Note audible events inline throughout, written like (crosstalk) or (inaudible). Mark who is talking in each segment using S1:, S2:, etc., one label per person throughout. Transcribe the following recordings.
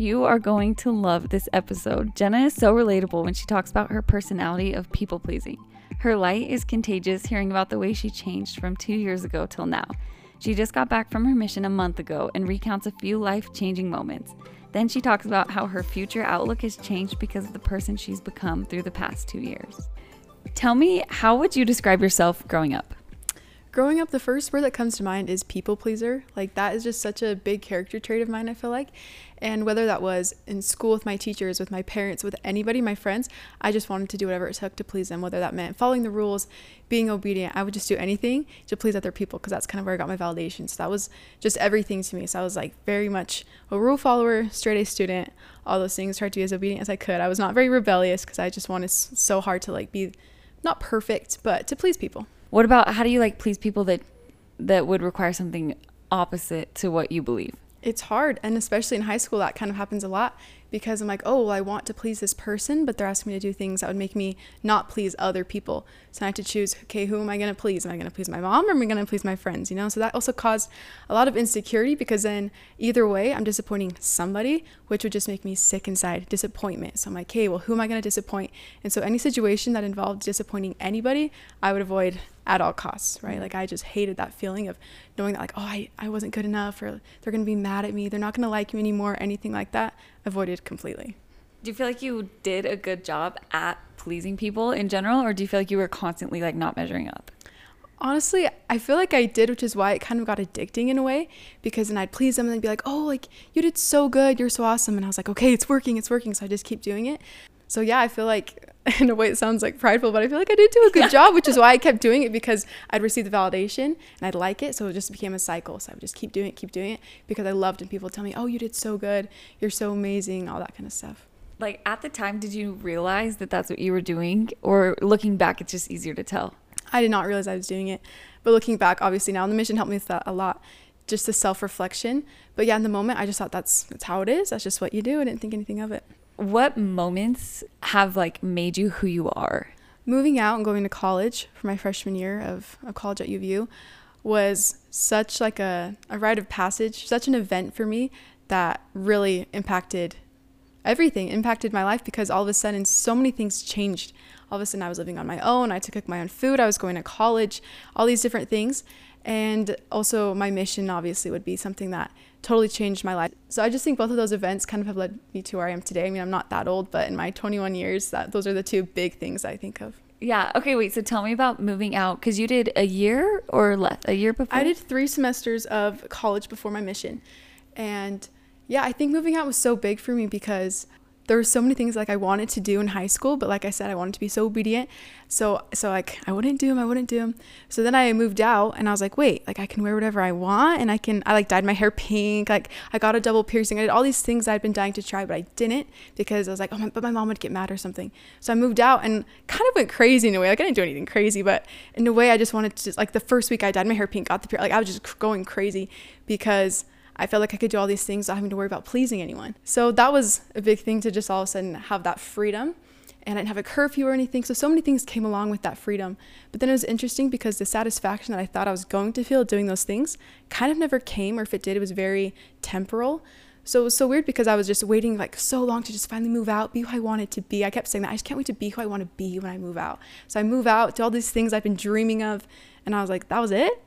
S1: You are going to love this episode. Jenna is so relatable when she talks about her personality of people pleasing. Her light is contagious hearing about the way she changed from two years ago till now. She just got back from her mission a month ago and recounts a few life changing moments. Then she talks about how her future outlook has changed because of the person she's become through the past two years. Tell me, how would you describe yourself growing up?
S2: Growing up, the first word that comes to mind is people pleaser. Like, that is just such a big character trait of mine, I feel like. And whether that was in school with my teachers, with my parents, with anybody, my friends, I just wanted to do whatever it took to please them, whether that meant following the rules, being obedient. I would just do anything to please other people because that's kind of where I got my validation. So that was just everything to me. So I was like very much a rule follower, straight A student, all those things, tried to be as obedient as I could. I was not very rebellious because I just wanted so hard to like be not perfect, but to please people.
S1: What about how do you like please people that that would require something opposite to what you believe?
S2: It's hard, and especially in high school, that kind of happens a lot because I'm like, oh, well, I want to please this person, but they're asking me to do things that would make me not please other people. So I have to choose, okay, who am I going to please? Am I going to please my mom or am I going to please my friends? You know, so that also caused a lot of insecurity because then either way, I'm disappointing somebody, which would just make me sick inside, disappointment. So I'm like, okay, well, who am I going to disappoint? And so any situation that involved disappointing anybody, I would avoid at all costs, right? Like I just hated that feeling of knowing that like, oh, I, I wasn't good enough or they're going to be mad at me. They're not going to like me anymore, anything like that. Avoided completely.
S1: Do you feel like you did a good job at pleasing people in general or do you feel like you were constantly like not measuring up?
S2: Honestly, I feel like I did, which is why it kind of got addicting in a way because then I'd please them and they'd be like, oh, like you did so good. You're so awesome. And I was like, okay, it's working. It's working. So I just keep doing it. So yeah, I feel like (laughs) in a way it sounds like prideful, but I feel like I did do a good yeah. job, which is why I kept doing it because I'd receive the validation and I'd like it. So it just became a cycle. So I would just keep doing it, keep doing it because I loved and people tell me, oh, you did so good. You're so amazing, all that kind of stuff.
S1: Like at the time, did you realize that that's what you were doing? Or looking back, it's just easier to tell?
S2: I did not realize I was doing it. But looking back, obviously now the mission helped me with that a lot. Just the self reflection. But yeah, in the moment I just thought that's that's how it is. That's just what you do. I didn't think anything of it.
S1: What moments have like made you who you are?
S2: Moving out and going to college for my freshman year of, of college at UVU was such like a, a rite of passage, such an event for me that really impacted everything, impacted my life because all of a sudden so many things changed all of a sudden I was living on my own. I took cook my own food. I was going to college, all these different things. And also, my mission obviously would be something that totally changed my life. So I just think both of those events kind of have led me to where I am today. I mean, I'm not that old, but in my 21 years, that those are the two big things I think of.
S1: Yeah. Okay. Wait. So tell me about moving out because you did a year or less, a year before.
S2: I did three semesters of college before my mission, and yeah, I think moving out was so big for me because there were so many things like I wanted to do in high school, but like I said, I wanted to be so obedient. So so like I wouldn't do them, I wouldn't do them. So then I moved out and I was like, wait, like I can wear whatever I want and I can I like dyed my hair pink, like I got a double piercing. I did all these things I'd been dying to try, but I didn't because I was like, oh, my, but my mom would get mad or something. So I moved out and kind of went crazy in a way. Like I didn't do anything crazy, but in a way I just wanted to just, like the first week I dyed my hair pink, got the like I was just going crazy because I felt like I could do all these things without having to worry about pleasing anyone. So that was a big thing to just all of a sudden have that freedom. And I didn't have a curfew or anything. So, so many things came along with that freedom. But then it was interesting because the satisfaction that I thought I was going to feel doing those things kind of never came, or if it did, it was very temporal. So it was so weird because I was just waiting like so long to just finally move out, be who I wanted to be. I kept saying that I just can't wait to be who I want to be when I move out. So I move out, do all these things I've been dreaming of, and I was like, that was it.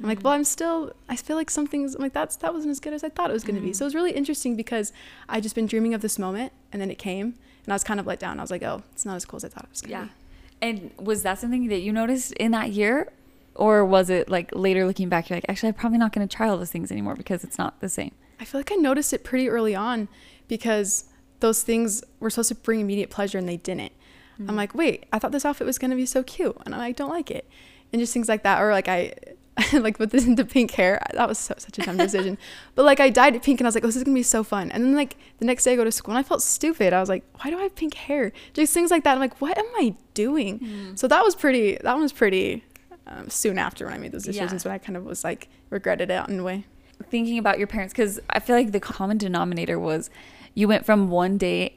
S2: I'm like, well, I'm still, I feel like something's I'm like, that's, that wasn't as good as I thought it was going to mm. be. So it was really interesting because I just been dreaming of this moment and then it came and I was kind of let down. I was like, oh, it's not as cool as I thought it was going to yeah. be.
S1: And was that something that you noticed in that year? Or was it like later looking back, you're like, actually, I'm probably not going to try all those things anymore because it's not the same?
S2: I feel like I noticed it pretty early on because those things were supposed to bring immediate pleasure and they didn't. Mm. I'm like, wait, I thought this outfit was going to be so cute and I like, don't like it. And just things like that. Or like I, (laughs) like with the, the, pink hair. That was so, such a dumb decision. (laughs) but like I dyed it pink and I was like, oh, this is gonna be so fun. And then like the next day I go to school and I felt stupid. I was like, why do I have pink hair? Just things like that. I'm like, what am I doing? Mm. So that was pretty. That one was pretty um, soon after when I made those decisions. Yeah. When I kind of was like regretted it in a way.
S1: Thinking about your parents, because I feel like the common denominator was you went from one day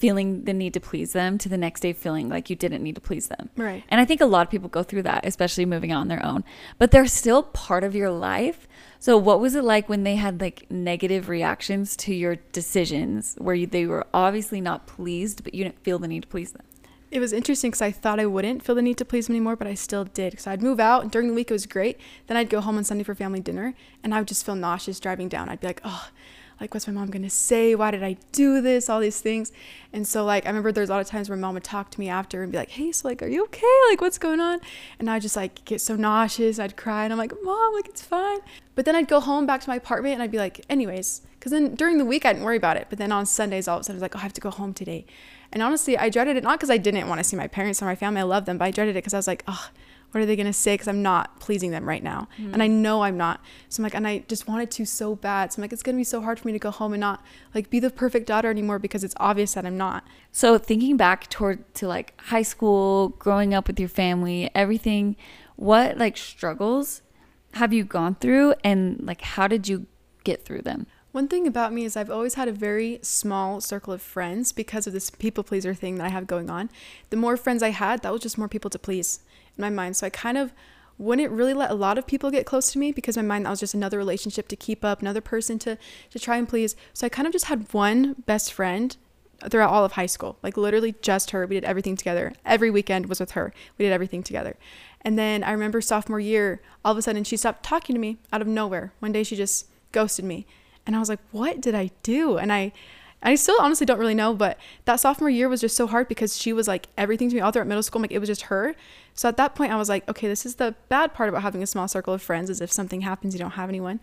S1: feeling the need to please them to the next day feeling like you didn't need to please them.
S2: Right.
S1: And I think a lot of people go through that, especially moving on their own. But they're still part of your life. So, what was it like when they had like negative reactions to your decisions where you, they were obviously not pleased, but you didn't feel the need to please them?
S2: It was interesting because I thought I wouldn't feel the need to please them anymore, but I still did. Because I'd move out, and during the week it was great. Then I'd go home on Sunday for family dinner, and I would just feel nauseous driving down. I'd be like, oh, like what's my mom gonna say? Why did i do this? All these things. And so like i remember there's a lot of times where mom would talk to me after and be like hey so like are you okay? Like what's going on? And i just like get so nauseous. I'd cry and i'm like mom like it's fine. But then i'd go home back to my apartment and i'd be like anyways because then during the week i didn't worry about it. But then on sundays all of a sudden i was like oh, i have to go home today. And honestly i dreaded it. Not because i didn't want to see my parents or my family. I love them but i dreaded it because i was like oh what are they going to say? Because i'm not pleasing them right now. Mm-hmm. and i know i'm not. So i'm like and i just wanted to so bad. So i'm like it's going to be so hard for me to go home and not like be the perfect daughter anymore because it's obvious that i'm not.
S1: So thinking back toward to like high school growing up with your family everything what like struggles have you gone through? And like how did you get through them?
S2: One thing about me is I've always had a very small circle of friends because of this people pleaser thing that I have going on. The more friends I had, that was just more people to please in my mind. So I kind of wouldn't really let a lot of people get close to me because my mind that was just another relationship to keep up, another person to to try and please. So I kind of just had one best friend throughout all of high school. Like literally just her. We did everything together. Every weekend was with her. We did everything together. And then I remember sophomore year, all of a sudden she stopped talking to me out of nowhere. One day she just ghosted me. And I was like, "What did I do?" And I I still honestly don't really know, but that sophomore year was just so hard because she was like everything to me all throughout middle school. Like it was just her. So at that point, I was like, okay, this is the bad part about having a small circle of friends is if something happens, you don't have anyone.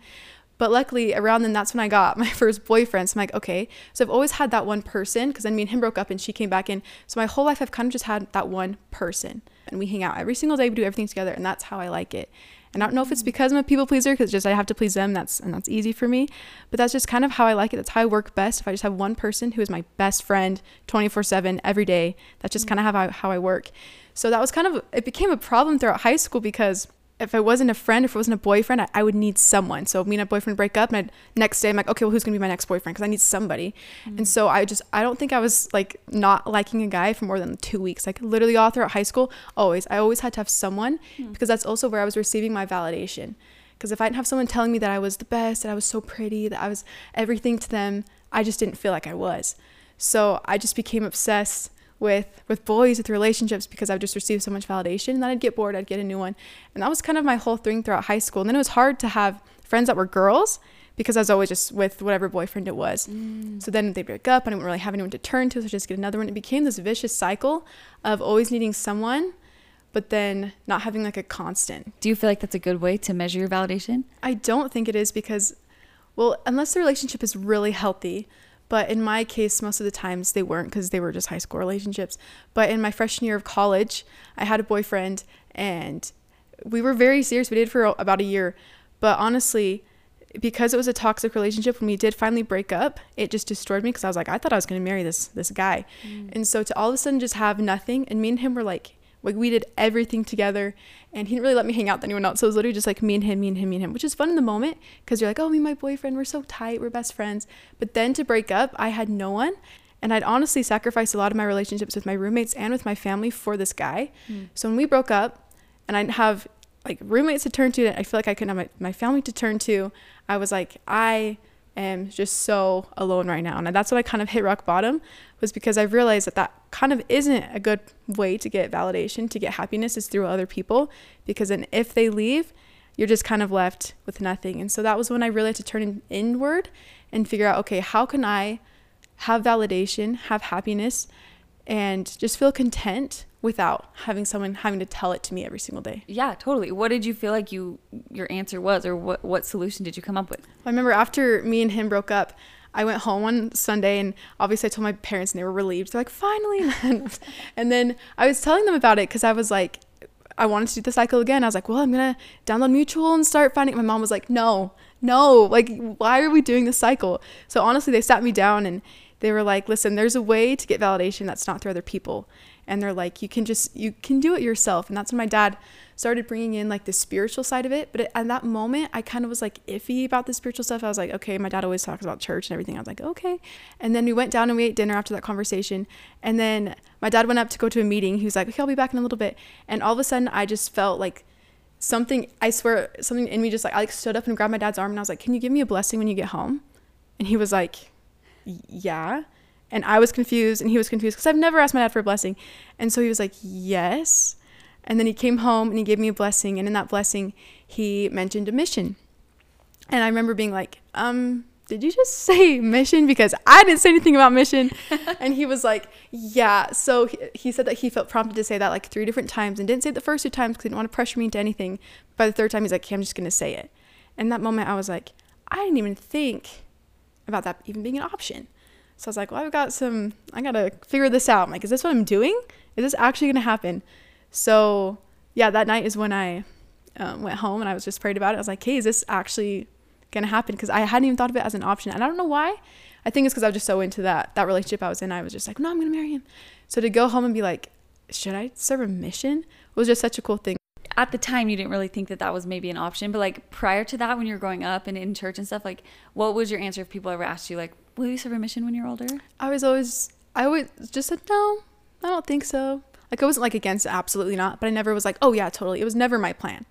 S2: But luckily, around then, that's when I got (laughs) my first boyfriend. So I'm like, okay. So I've always had that one person because then me and him broke up and she came back in. So my whole life, I've kind of just had that one person. And we hang out every single day, we do everything together. And that's how I like it. And I don't know if it's mm. because I'm a people pleaser, because just I have to please them. That's and that's easy for me. But that's just kind of how I like it. That's how I work best. If I just have one person who is my best friend, 24/7 every day. That's just mm. kind of how I, how I work. So that was kind of it became a problem throughout high school because if I wasn't a friend, if it wasn't a boyfriend, I, I, would need someone. So me and a boyfriend break up, and I'd, next day I'm like, okay, well, who's gonna be my next boyfriend? Because I need somebody. Mm-hmm. And so I just, I don't think I was like not liking a guy for more than two weeks. Like literally all throughout high school, always, I always had to have someone mm-hmm. because that's also where I was receiving my validation. Because if I didn't have someone telling me that I was the best, that I was so pretty, that I was everything to them, I just didn't feel like I was. So I just became obsessed with with boys with relationships because I've just received so much validation and then I'd get bored I'd get a new one and that was kind of my whole thing throughout high school and then it was hard to have friends that were girls because I was always just with whatever boyfriend it was. Mm. So then they break up. I didn't really have anyone to turn to, so just get another one. It became this vicious cycle of always needing someone, but then not having like a constant.
S1: Do you feel like that's a good way to measure your validation?
S2: I don't think it is because, well, unless the relationship is really healthy, but in my case, most of the times they weren't because they were just high school relationships. But in my freshman year of college, I had a boyfriend and we were very serious. We did for about a year. But honestly, because it was a toxic relationship when we did finally break up it just destroyed me because i was like i thought i was going to marry this this guy mm. and so to all of a sudden just have nothing and me and him were like like we did everything together and he didn't really let me hang out with anyone else. So it was literally just like me and him, me and him, me and him, which is fun in the moment because you're like, oh, me and my boyfriend, we're so tight, we're best friends. But then to break up, I had no one. And I'd honestly sacrificed a lot of my relationships with my roommates and with my family for this guy. Mm. So when we broke up and I didn't have like roommates to turn to, and I feel like I couldn't have my, my family to turn to, I was like, I am just so alone right now. And that's when I kind of hit rock bottom was because I realized that that kind of isn't a good way to get validation, to get happiness is through other people. Because then if they leave, you're just kind of left with nothing. And so that was when I really had to turn inward and figure out, okay, how can I have validation, have happiness, and just feel content without having someone having to tell it to me every single day.
S1: Yeah, totally. What did you feel like you your answer was or what what solution did you come up with?
S2: I remember after me and him broke up, I went home one Sunday and obviously I told my parents and they were relieved. They're like, finally. (laughs) and then I was telling them about it because I was like, I wanted to do the cycle again. I was like, well, I'm going to download Mutual and start finding. My mom was like, no, no, like, why are we doing this cycle? So honestly, they sat me down and they were like, listen, there's a way to get validation that's not through other people and they're like you can just you can do it yourself. And that's when my dad started bringing in like the spiritual side of it. But at that moment i kind of was like iffy about the spiritual stuff. I was like okay my dad always talks about church and everything. I was like okay. And then we went down and we ate dinner after that conversation. And then my dad went up to go to a meeting. He was like okay i'll be back in a little bit. And all of a sudden i just felt like something I swear something in me just like I like stood up and grabbed my dad's arm and I was like, "Can you give me a blessing when you get home?" And he was like, "Yeah." And I was confused and he was confused because I've never asked my dad for a blessing. And so he was like, "Yes." And then he came home and he gave me a blessing and in that blessing he mentioned a mission. And I remember being like, "Um, did you just (laughs) say mission? Because I didn't say anything about mission. (laughs) and he was like, yeah. So he, he, said that he felt prompted to say that like three different times and didn't say it the first two times because he didn't want to pressure me into anything. By the third time, he's like, okay, I'm just going to say it. And that moment, I was like, I didn't even think about that even being an option. So I was like, well, I've got some, I got to figure this out. I'm like, is this what I'm doing? Is this actually to happen? So yeah, that night is when I um, went home and I was just prayed about it. I was like, hey, is this actually gonna happen because I hadn't even thought of it as an option. And I don't know why. I think it's because I was just so into that that relationship I was in. I was just like, no, I'm gonna marry him. So to go home and be like, should I serve a mission was just such a cool thing.
S1: At the time, you didn't really think that that was maybe an option, but like prior to that, when you were growing up and in church and stuff, like what was your answer if people ever asked you, like, will you serve a mission when you're older?
S2: I was always, I always just said, no, I don't think so. Like I wasn't like against it, absolutely not, but I never was like, oh yeah, totally. It was never my plan.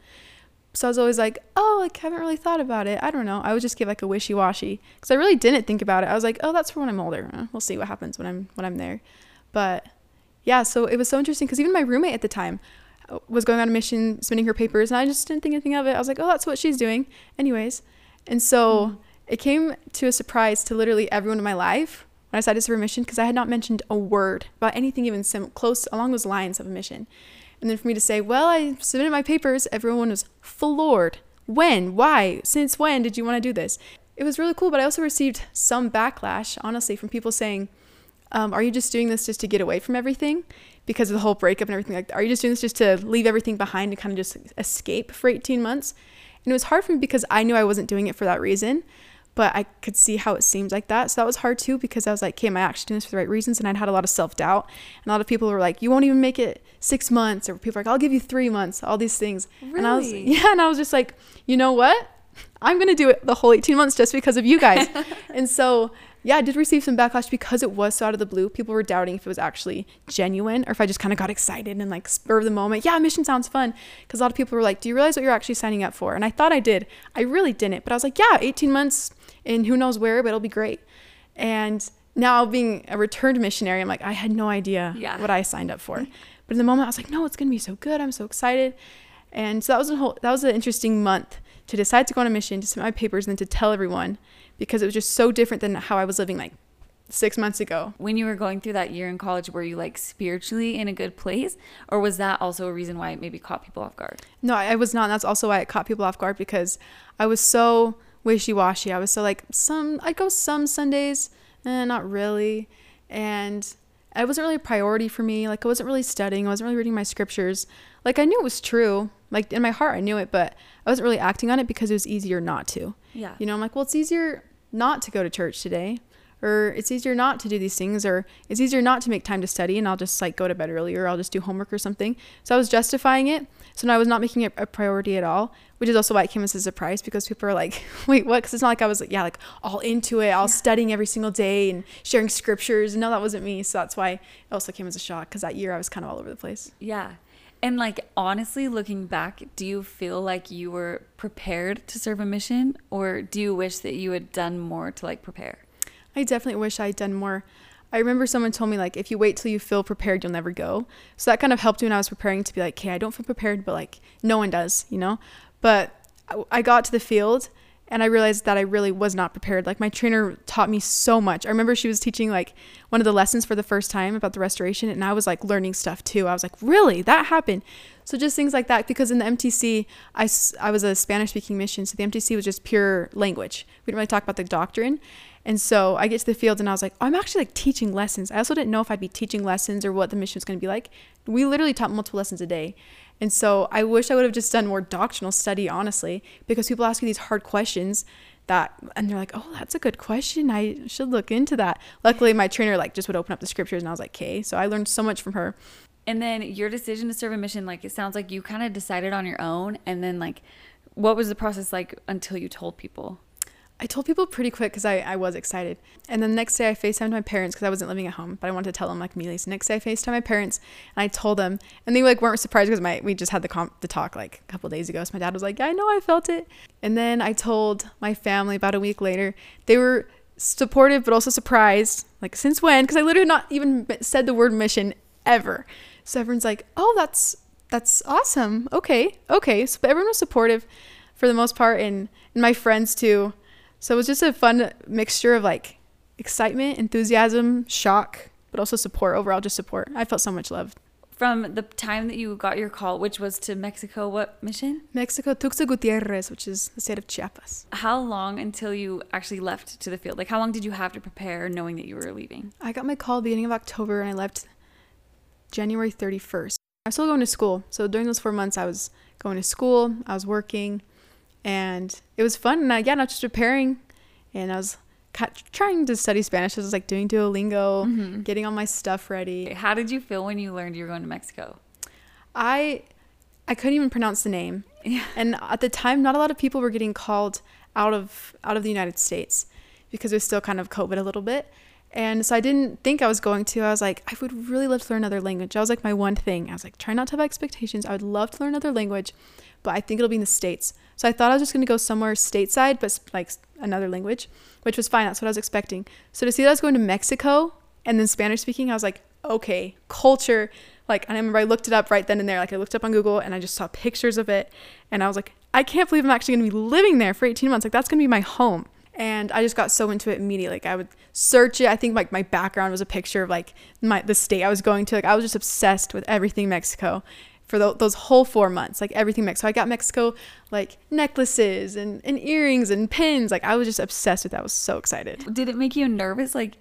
S2: So I was always like, oh, like I haven't really thought about it. I don't know. I would just give like a wishy washy because I really didn't think about it. I was like, oh, that's for when I'm older. Uh, we'll see what happens when I'm when I'm there. But yeah, so it was so interesting because even my roommate at the time uh, was going on a mission, submitting her papers, and I just didn't think anything of it. I was like, oh, that's what she's doing, anyways. And so mm. It came to a surprise to literally everyone in my life when I decided to mission because I had not mentioned a word about anything even sim- close along those lines of a mission. And then for me to say, well, I submitted my papers, everyone was floored. When? Why? Since when did you want to do this? It was really cool, but I also received some backlash, honestly, from people saying, um, Are you just doing this just to get away from everything? Because of the whole breakup and everything like that. Are you just doing this just to leave everything behind and kind of just escape for 18 months? And it was hard for me because I knew I wasn't doing it for that reason but I could see how it seemed like that. So that was hard too because I was like, okay, am I actually doing this for the right reasons? And I'd had a lot of self doubt. And a lot of people were like, you won't even make it six months. Or people were like, I'll give you three months, all these things.
S1: Really?
S2: And I was, (laughs) yeah. And I was just like, you know what? I'm going to do it the whole 18 months just because of you guys. (laughs) and so, yeah, I did receive some backlash because it was so out of the blue. People were doubting if it was actually genuine or if I just kind of got excited and like spur of the moment. Yeah, mission sounds fun. Because a lot of people were like, do you realize what you're actually signing up for? And I thought I did. I really didn't. But I was like, yeah, 18 months in who knows where, but it'll be great. And now being a returned missionary, I'm like, I had no idea yeah. what I signed up for. but in the moment, I was like, no, it's gonna be so good. I'm so excited. And so that was a whole that was an interesting month to decide to go on a mission, to submit my papers, and then to tell everyone because it was just so different than how I was living like six months ago.
S1: When you were going through that year in college, were you like spiritually in a good place? Or was that also a reason why it maybe caught people off guard?
S2: No, I was not. And that's also why it caught people off guard because I was so wishy washy. I was so like some I'd go some Sundays, eh, not really, and it wasn't really a priority for me. Like I wasn't really studying. I wasn't really reading my scriptures. Like I knew it was true. Like in my heart, I knew it, but I wasn't really acting on it because it was easier not to.
S1: Yeah.
S2: You know, I'm like, well, it's easier not to go to church today or it's easier not to do these things or it's easier not to make time to study and I'll just like go to bed earlier or I'll just do homework or something. So I was justifying it. So now I was not making it a priority at all, which is also why it came as a surprise because people are like, (laughs) wait, what? Because it's not like I was like, yeah, like all into it, all yeah. studying every single day and sharing scriptures. No, that wasn't me. So that's why it also came as a shock because that year I was kind of all over the place.
S1: Yeah. And like honestly, looking back, do you feel like you were prepared to serve a mission or do you wish that you had done more to like prepare?
S2: I definitely wish I'd done more. I remember someone told me like if you wait till you feel prepared, you'll never go. So that kind of helped me when I was preparing to be like, "Okay, I don't feel prepared, but like no one does, you know?" But I got to the field and I realized that I really was not prepared. Like my trainer taught me so much. I remember she was teaching like one of the lessons for the first time about the restoration and I was like learning stuff too. I was like, "Really? That happened?" So just things like that because in the MTC, I I was a Spanish speaking mission, so the MTC was just pure language. We didn't really talk about the doctrine. And so I get to the field and I was like, oh, I'm actually like teaching lessons. I also didn't know if I'd be teaching lessons or what the mission was going to be like. We literally taught multiple lessons a day. And so I wish I would have just done more doctrinal study, honestly, because people ask me these hard questions that and they're like, "Oh, that's a good question. I should look into that." Luckily, my trainer like just would open up the scriptures and I was like, "Okay." So I learned so much from her.
S1: And then your decision to serve a mission like it sounds like you kind of decided on your own and then like what was the process like until you told people?
S2: I told people pretty quick because I, I was excited. And then the next day I FaceTimed my parents because I wasn't living at home, but I wanted to tell them like immediately. So next day I FaceTimed my parents and I told them, and they like weren't surprised because my we just had the comp the talk like a couple days ago. So my dad was like, yeah, I know, I felt it. And then I told my family about a week later. They were supportive but also surprised. Like since when? Because I literally not even said the word mission ever. So everyone's like, oh, that's that's awesome. Okay, okay. So everyone was supportive for the most part, and, and my friends too so it was just a fun mixture of like excitement, enthusiasm, shock, but also support, overall just support. I felt so much love.
S1: From the time that you got your call, which was to Mexico, what mission?
S2: Mexico, Tuxtla Gutierrez, which is the state of Chiapas.
S1: How long until you actually left to the field? Like, how long did you have to prepare knowing that you were leaving?
S2: I got my call beginning of October and I left January 31st. I was still going to school. So during those four months, I was going to school, I was working, and it was fun. And again, I was just preparing, and I was trying to study Spanish. I was like doing Duolingo, mm-hmm. getting all my stuff ready.
S1: How did you feel when you learned you were going to Mexico?
S2: I I couldn't even pronounce the name. Yeah. And at the time, not a lot of people were getting called out of out of the United States because it was still kind of COVID a little bit. And so I didn't think I was going to. I was like, I would really love to learn another language. That was like my one thing. I was like, try not to have expectations. I would love to learn another language, but I think it'll be in the States. So I thought I was just going to go somewhere stateside, but like another language, which was fine. That's what I was expecting. So to see that I was going to Mexico and then Spanish speaking, I was like, okay, culture. Like, I remember I looked it up right then and there. Like, I looked up on Google and I just saw pictures of it. And I was like, I can't believe I'm actually going to be living there for 18 months. Like, that's going to be my home. And I just got so into it immediately. Like, I would search it. I think like my background was a picture of like my the state I was going to. Like, I was just obsessed with everything Mexico for the, those whole four months, like everything Mexico. So I got Mexico like necklaces and, and earrings and pins. Like I was just obsessed with that. I was so excited.
S1: Did it make you nervous? Like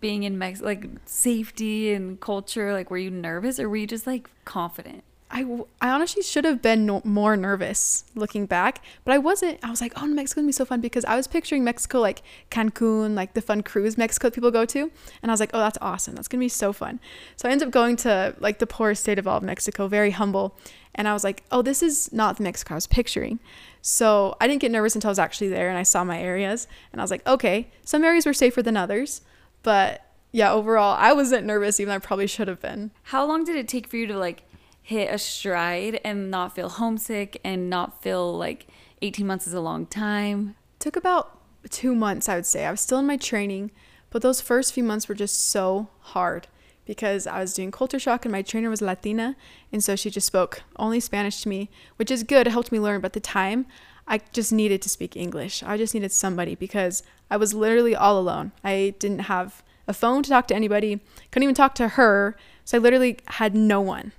S1: being in Mexico, like safety and culture, like were you nervous or were you just like confident?
S2: I, I honestly should have been no, more nervous looking back, but I wasn't. I was like, oh, Mexico's gonna be so fun because I was picturing Mexico like Cancun, like the fun cruise Mexico people go to. And I was like, oh, that's awesome. That's gonna be so fun. So I ended up going to like the poorest state of all of Mexico, very humble. And I was like, oh, this is not the Mexico I was picturing. So I didn't get nervous until I was actually there and I saw my areas. And I was like, okay, some areas were safer than others. But yeah, overall, I wasn't nervous, even though I probably should have been.
S1: How long did it take for you to like hit a stride and not feel homesick and not feel like 18 months is a long time?
S2: took about two months, I would say. I was still in my training, but those first few months were just so hard because I was doing culture shock and my trainer was Latina. And so she just spoke only Spanish to me, which is good. It helped me learn. But at the time, I just needed to speak English. I just needed somebody because I was literally all alone. I didn't have a phone to talk to anybody, couldn't even talk to her. So I literally had no one.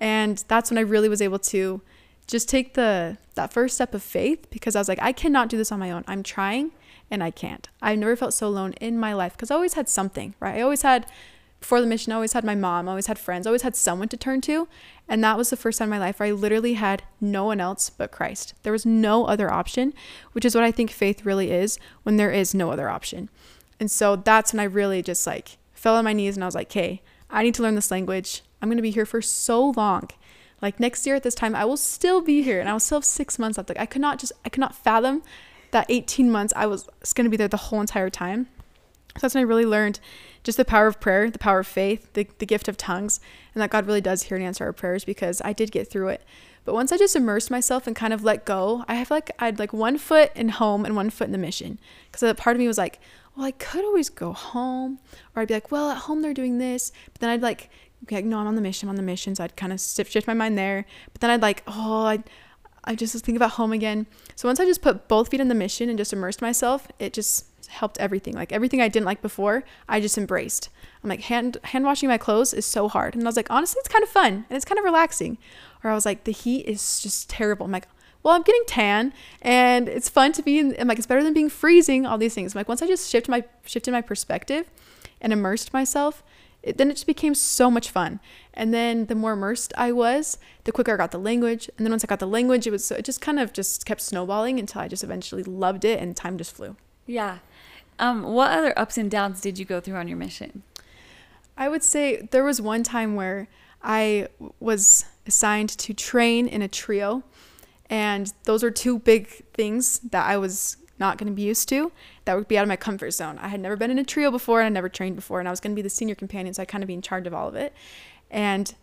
S2: And that's when I really was able to just take the that first step of faith because I was like, I cannot do this on my own. I'm trying and I can't. I've never felt so alone in my life because I always had something, right? I always had before the mission, I always had my mom, I always had friends, I always had someone to turn to. And that was the first time in my life where I literally had no one else but Christ. There was no other option, which is what I think faith really is when there is no other option. And so that's when I really just like fell on my knees and I was like, okay, I need to learn this language. I'm going to be here for so long. Like next year at this time, I will still be here and I will still have six months left. Like I could not just, I could not fathom that 18 months I was going to be there the whole entire time. So that's when I really learned just the power of prayer, the power of faith, the, the gift of tongues, and that God really does hear and answer our prayers because I did get through it. But once I just immersed myself and kind of let go, I have like, I had like one foot in home and one foot in the mission. Because a part of me was like, well, I could always go home. Or I'd be like, well, at home they're doing this. But then I'd like okay, no, I'm on the mission, I'm on the mission. So I'd kind of shift my mind there. But then I'd like, oh, I, I just think about home again. So once I just put both feet in the mission and just immersed myself, it just helped everything. Like everything I didn't like before, I just embraced. I'm like hand hand washing my clothes is so hard, and I was like, honestly, it's kind of fun and it's kind of relaxing. Or I was like, the heat is just terrible. I'm like, well, I'm getting tan and it's fun to be in. I'm like, it's better than being freezing. All these things. I'm like once I just shifted my shifted my perspective and immersed myself, it, then it just became so much fun. And then the more immersed I was, the quicker I got the language. And then once I got the language, it was so it just kind of just kept snowballing until I just eventually loved it and time just flew.
S1: Yeah. Um, what other ups and downs did you go through on your mission?
S2: I would say there was one time where I was assigned to train in a trio, and those are two big things that I was not going to be used to. That would be out of my comfort zone. I had never been in a trio before and I never trained before, and I was going to be the senior companion, so I kind of be in charge of all of it. And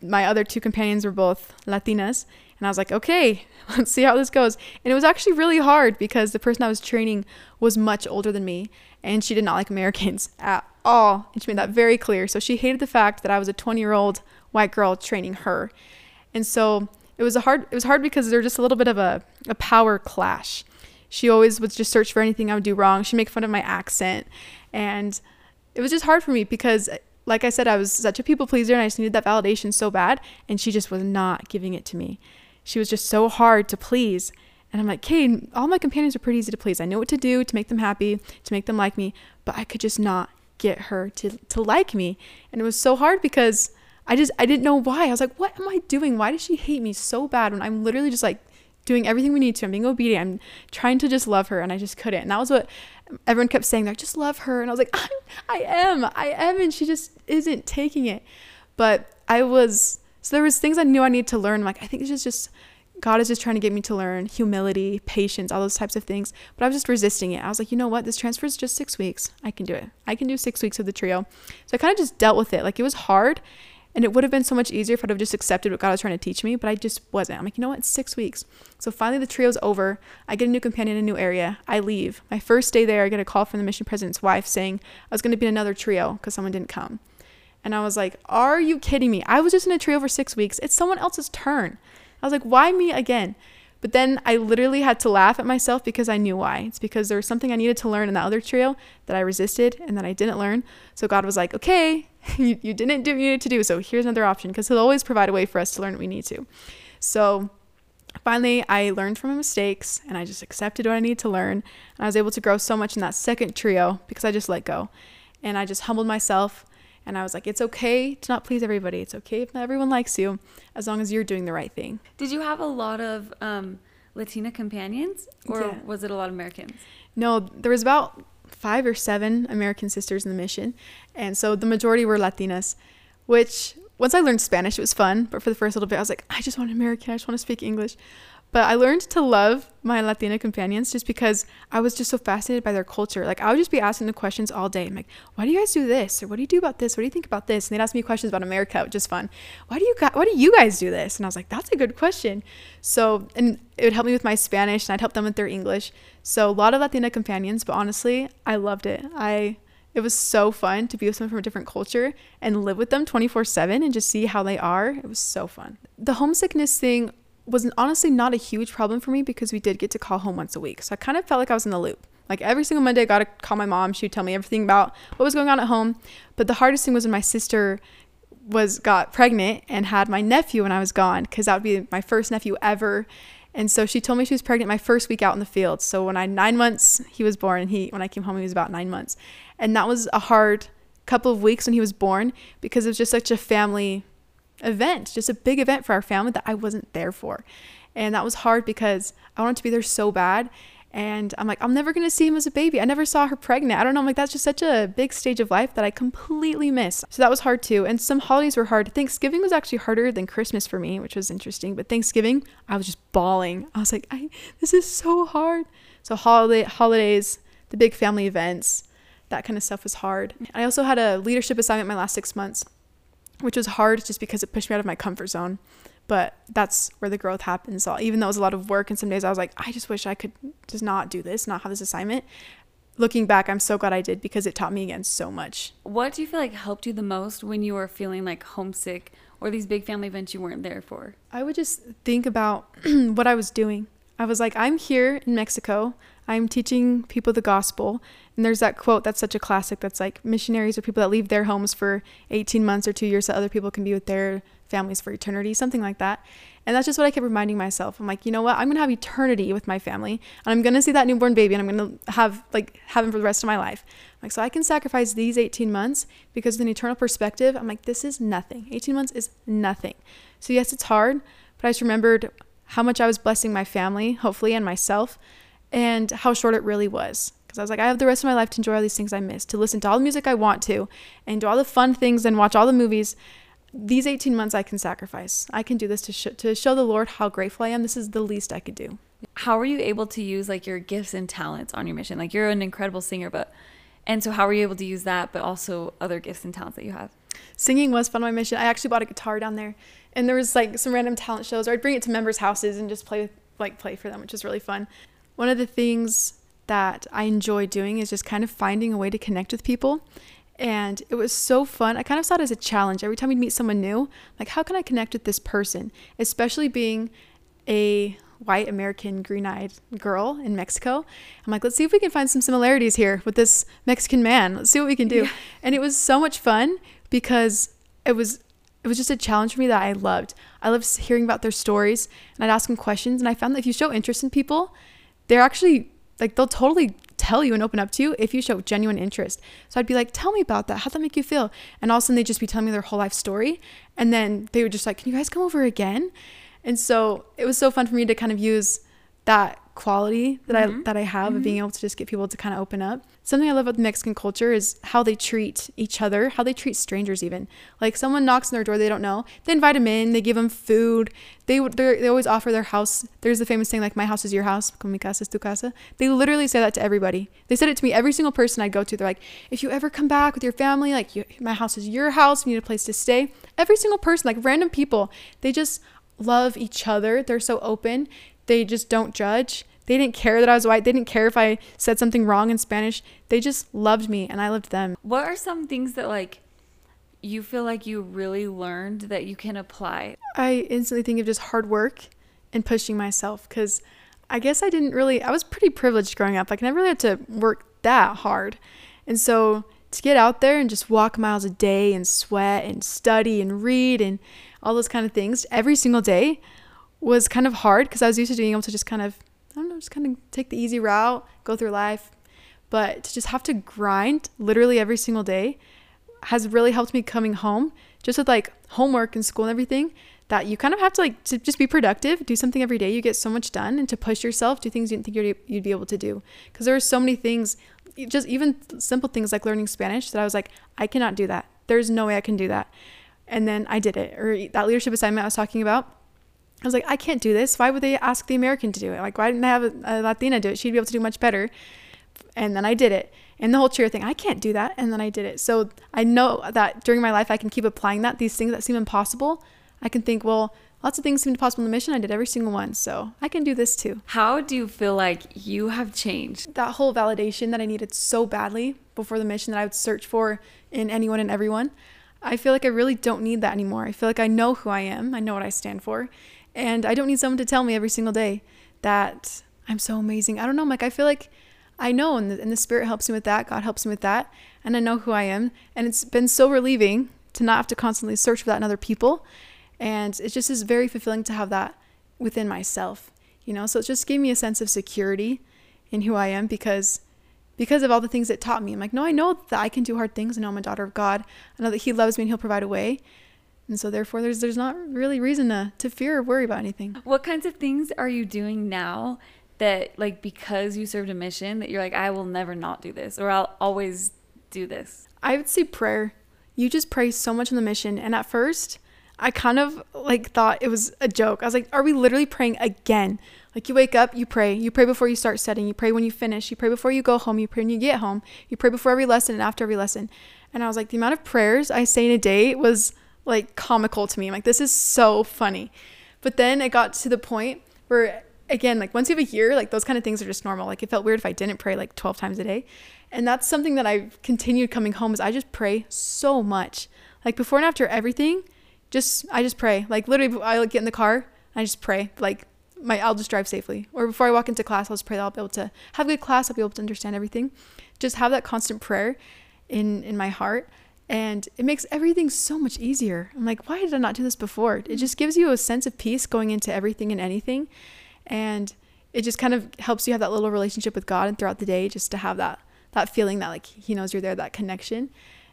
S2: my other two companions were both Latinas, and I was like, okay, (laughs) let's see how this goes. And it was actually really hard because the person I was training was much older than me, and she did not like Americans (laughs) at all. And she made that very clear. So she hated the fact that I was a 20 year old white girl training her. And so it was a hard it was hard because there was just a little bit of a, a power clash. She always would just search for anything I would do wrong. She'd make fun of my accent. And it was just hard for me because like I said, I was such a people pleaser and I just needed that validation so bad. And she just was not giving it to me. She was just so hard to please. And I'm like, Kate, all my companions are pretty easy to please. I know what to do to make them happy, to make them like me, but I could just not get her to, to like me. And it was so hard because I just, I didn't know why. I was like, what am I doing? Why does she hate me so bad when I'm literally just like doing everything we need to? I'm being obedient. I'm trying to just love her. And I just couldn't. And that was what everyone kept saying. Like, just love her. And I was like, I, (laughs) I am, I am. And she just isn't taking it. But I was, so there was things I knew I needed to learn. Like, I think this is just God is just trying to get me to learn humility, patience, all those types of things. But I was just resisting it. I was like, you know what? This transfer is just six weeks. I can do it. I can do six weeks of the trio. So I kind of just dealt with it. Like it was hard. And it would have been so much easier if I'd have just accepted what God was trying to teach me, but I just wasn't. I'm like, you know what? It's six weeks. So finally, the trio's over. I get a new companion in a new area. I leave. My first day there, I get a call from the mission president's wife saying I was going to be in another trio because someone didn't come. And I was like, are you kidding me? I was just in a trio for six weeks. It's someone else's turn. I was like, why me again? But then I literally had to laugh at myself because I knew why. It's because there was something I needed to learn in that other trio that I resisted and that I didn't learn. So God was like, okay, (laughs) you, you didn't do what you needed to do. So here's another option because He'll always provide a way for us to learn what we need to. So finally, I learned from my mistakes and I just accepted what I needed to learn. And I was able to grow so much in that second trio because I just let go. And I just humbled myself and I was like, it's okay to not please everybody. It's okay if not everyone likes you, as long as you're doing the right thing.
S1: Did you have a lot of um, Latina companions, or yeah. was it a lot of Americans?
S2: No, there was about five or seven American sisters in the mission, and so the majority were Latinas, which once I learned Spanish, it was fun. But for the first little bit, I was like, I just want American. I just want to speak English. But I learned to love my Latina companions just because I was just so fascinated by their culture. Like I would just be asking the questions all day. I'm like, why do you guys do this? Or what do you do about this? What do you think about this? And they'd ask me questions about America, which is fun. Why do you guys, why do you guys do this? And I was like, that's a good question. So, and it would help me with my Spanish and I'd help them with their English. So a lot of Latina companions, but honestly, I loved it. I, it was so fun to be with someone from a different culture and live with them 24 7 and just see how they are. It was so fun. The homesickness thing was honestly not a huge problem for me because we did get to call home once a week. So I kind of felt like I was in the loop. Like every single Monday, I got to call my mom. She'd tell me everything about what was going on at home. But the hardest thing was when my sister was got pregnant and had my nephew when I was gone because that would be my first nephew ever. And so she told me she was pregnant my first week out in the field. So when I nine months he was born and he when I came home he was about nine months. And that was a hard couple of weeks when he was born because it was just such a family event, just a big event for our family that I wasn't there for. And that was hard because I wanted to be there so bad. And I'm like, I'm never going to see him as a baby. I never saw her pregnant. I don't know. I'm like, that's just such a big stage of life that I completely miss. So that was hard too. And some holidays were hard. Thanksgiving was actually harder than Christmas for me, which was interesting. But Thanksgiving, I was just bawling. I was like, I, this is so hard. So holiday, holidays, the big family events, that kind of stuff was hard. I also had a leadership assignment my last six months which was hard just because it pushed me out of my comfort zone. But that's where the growth happens. So even though it was a lot of work, and some days I was like, I just wish I could just not do this, not have this assignment. Looking back, I'm so glad I did because it taught me again so much.
S1: What do you feel like helped you the most when you were feeling like homesick or these big family events you weren't there for?
S2: I would just think about (clears throat) what I was doing. I was like, I'm here in Mexico. I'm teaching people the gospel. And there's that quote that's such a classic that's like missionaries are people that leave their homes for 18 months or two years so other people can be with their families for eternity, something like that. And that's just what I kept reminding myself. I'm like, you know what? I'm gonna have eternity with my family, and I'm gonna see that newborn baby, and I'm gonna have like have him for the rest of my life. I'm like, so I can sacrifice these 18 months because, with an eternal perspective, I'm like, this is nothing. 18 months is nothing. So yes, it's hard, but I just remembered how much I was blessing my family, hopefully, and myself, and how short it really was. Because I was like, I have the rest of my life to enjoy all these things I missed, to listen to all the music I want to, and do all the fun things and watch all the movies. These 18 months I can sacrifice. I can do this to, sh- to show the Lord how grateful I am. This is the least I could do.
S1: How were you able to use like your gifts and talents on your mission? Like you're an incredible singer, but and so how were you able to use that, but also other gifts and talents that you have?
S2: Singing was fun on my mission. I actually bought a guitar down there, and there was like some random talent shows, or I'd bring it to members' houses and just play like play for them, which was really fun. One of the things that I enjoy doing is just kind of finding a way to connect with people. And it was so fun. I kind of saw it as a challenge. Every time we'd meet someone new, like, how can I connect with this person? Especially being a white American green eyed girl in Mexico. I'm like, let's see if we can find some similarities here with this Mexican man. Let's see what we can do. Yeah. And it was so much fun because it was it was just a challenge for me that I loved. I loved hearing about their stories and I'd ask them questions and I found that if you show interest in people, they're actually like they'll totally tell you and open up to you if you show genuine interest. So I'd be like, tell me about that. How'd that make you feel? And all of a sudden they'd just be telling me their whole life story. And then they would just like, can you guys come over again? And so it was so fun for me to kind of use that quality that mm-hmm. I that I have mm-hmm. of being able to just get people to kind of open up. Something I love about the Mexican culture is how they treat each other, how they treat strangers even. Like someone knocks on their door they don't know, they invite them in, they give them food. They they always offer their house. There's the famous saying like my house is your house, como mi casa es tu casa. They literally say that to everybody. They said it to me every single person I go to. They're like, if you ever come back with your family, like you, my house is your house. You need a place to stay. Every single person, like random people, they just love each other. They're so open. They just don't judge. They didn't care that I was white. They didn't care if I said something wrong in Spanish. They just loved me and I loved them.
S1: What are some things that like you feel like you really learned that you can apply?
S2: I instantly think of just hard work and pushing myself cuz I guess I didn't really I was pretty privileged growing up. Like I never really had to work that hard. And so to get out there and just walk miles a day and sweat and study and read and all those kind of things every single day was kind of hard because I was used to being able to just kind of, I don't know, just kind of take the easy route, go through life. But to just have to grind literally every single day has really helped me coming home just with like homework and school and everything that you kind of have to like to just be productive do something every day you get so much done and to push yourself do things you didn't think you'd, you'd be able to do because there are so many things just even simple things like learning spanish that i was like i cannot do that there's no way i can do that and then I did it. Or that leadership assignment I was talking about. I was like, I can't do this. Why would they ask the American to do it? Like, why didn't they have a, Latina do it? She'd be able to do much better. And then I did it. And the whole cheer thing, I can't do that. And then I did it. So I know that during my life, I can keep applying that. These things that seem impossible, I can think, well, lots of things seem possible in the mission. I did every single one. So I can do this too.
S1: How do you feel like you have changed?
S2: That whole validation that I needed so badly before the mission that I would search for in anyone and everyone. I feel like I really don't need that anymore. I feel like I know who I am, I know what I stand for, and I don't need someone to tell me every single day that I'm so amazing. I don't know, I'm I feel like I know, and the, and the Spirit helps me with that, God helps me with that, and I know who I am. And it's been so relieving to not have to constantly search for that in other people. And it just is very fulfilling to have that within myself, you know? So it just gave me a sense of security in who I am because because of all the things it taught me. I'm like, no, I know that I can do hard things. I know I'm a daughter of God. I know that He loves me and He'll provide a way. And so therefore there's there's not really reason to, to fear or worry about anything.
S1: What kinds of things are you doing now that like because you served a mission that you're like, I will never not do this or I'll always do this?
S2: I would say prayer. You just pray so much on the mission. And at first I kind of like thought it was a joke. I was like, are we literally praying again? Like you wake up, you pray. You pray before you start studying. You pray when you finish. You pray before you go home. You pray when you get home. You pray before every lesson and after every lesson. And I was like, the amount of prayers I say in a day was like comical to me. I'm like, this is so funny. But then it got to the point where again, like once you have a year, like those kind of things are just normal. Like it felt weird if I didn't pray like 12 times a day. And that's something that I've continued coming home is I just pray so much. Like before and after everything, just I just pray. Like literally I like get in the car, I just pray. Like my I'll just drive safely. Or before I walk into class, I'll just pray that I'll be able to have a good class. I'll be able to understand everything. Just have that constant prayer in in my heart, and it makes everything so much easier. I'm like, why did I not do this before? It mm. just gives you a sense of peace going into everything and anything, and it just kind of helps you have that little relationship with God and throughout the day, just to have that that feeling that like He knows you're there, that connection,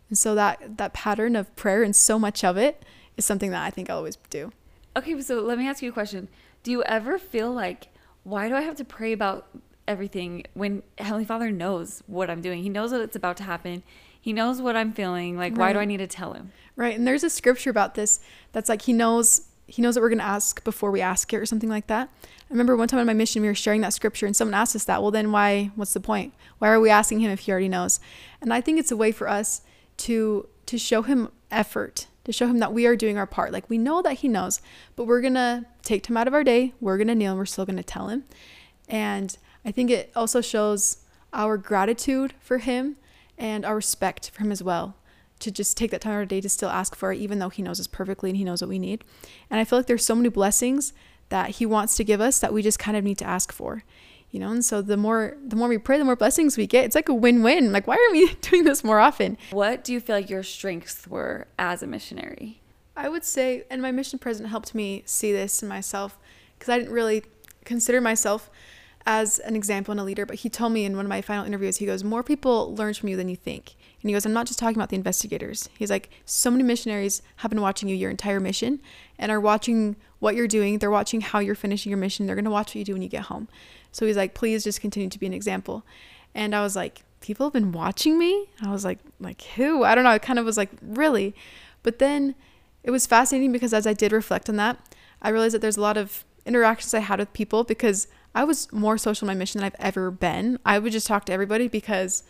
S2: and so that that pattern of prayer and so much of it is something that I think I'll always do.
S1: Okay, so let me ask you a question do you ever feel like, why do I have to pray about everything when Heavenly Father knows what I'm doing? He knows that it's about to happen. He knows what I'm feeling. Like, right. why do I need to tell him?
S2: Right. And there's a scripture about this that's like, He knows he knows that we're going to ask before we ask it or something like that. I remember one time on my mission, we were sharing that scripture and someone asked us that. Well, then why, what's the point? Why are we asking him if he already knows? And I think it's a way for us to, to show him effort, to show him that we are doing our part. Like we know that he knows, but we're going to take time out of our day. We're going to kneel and we're still going to tell him. And I think it also shows our gratitude for him and our respect for him as well to just take that time out of our day to still ask for it, even though He knows us perfectly and He knows what we need. And I feel like there's so many blessings that He wants to give us that we just kind of need to ask for. You know, and so the more the more we pray, the more blessings we get. It's like a win-win. Like, why aren't we (laughs) doing this more often?
S1: What do you feel like your strengths were as a missionary?
S2: I would say, and my mission president helped me see this in myself because I didn't really consider myself as an example and a leader, but he told me in one of my final interviews, he goes, More people learn from you than you think. And he goes, I'm not just talking about the investigators. He's like, So many missionaries have been watching you your entire mission and are watching what you're doing. They're watching how you're finishing your mission. They're going to watch what you do when you get home. So he's like, Please just continue to be an example. And I was like, People have been watching me? I was like, like who? I don't know. I kind of was like, really? But then it was fascinating because as I did reflect on that, I realized that there's a lot of interactions I had with people because I was more social in my mission than I've ever been. I would just talk to everybody because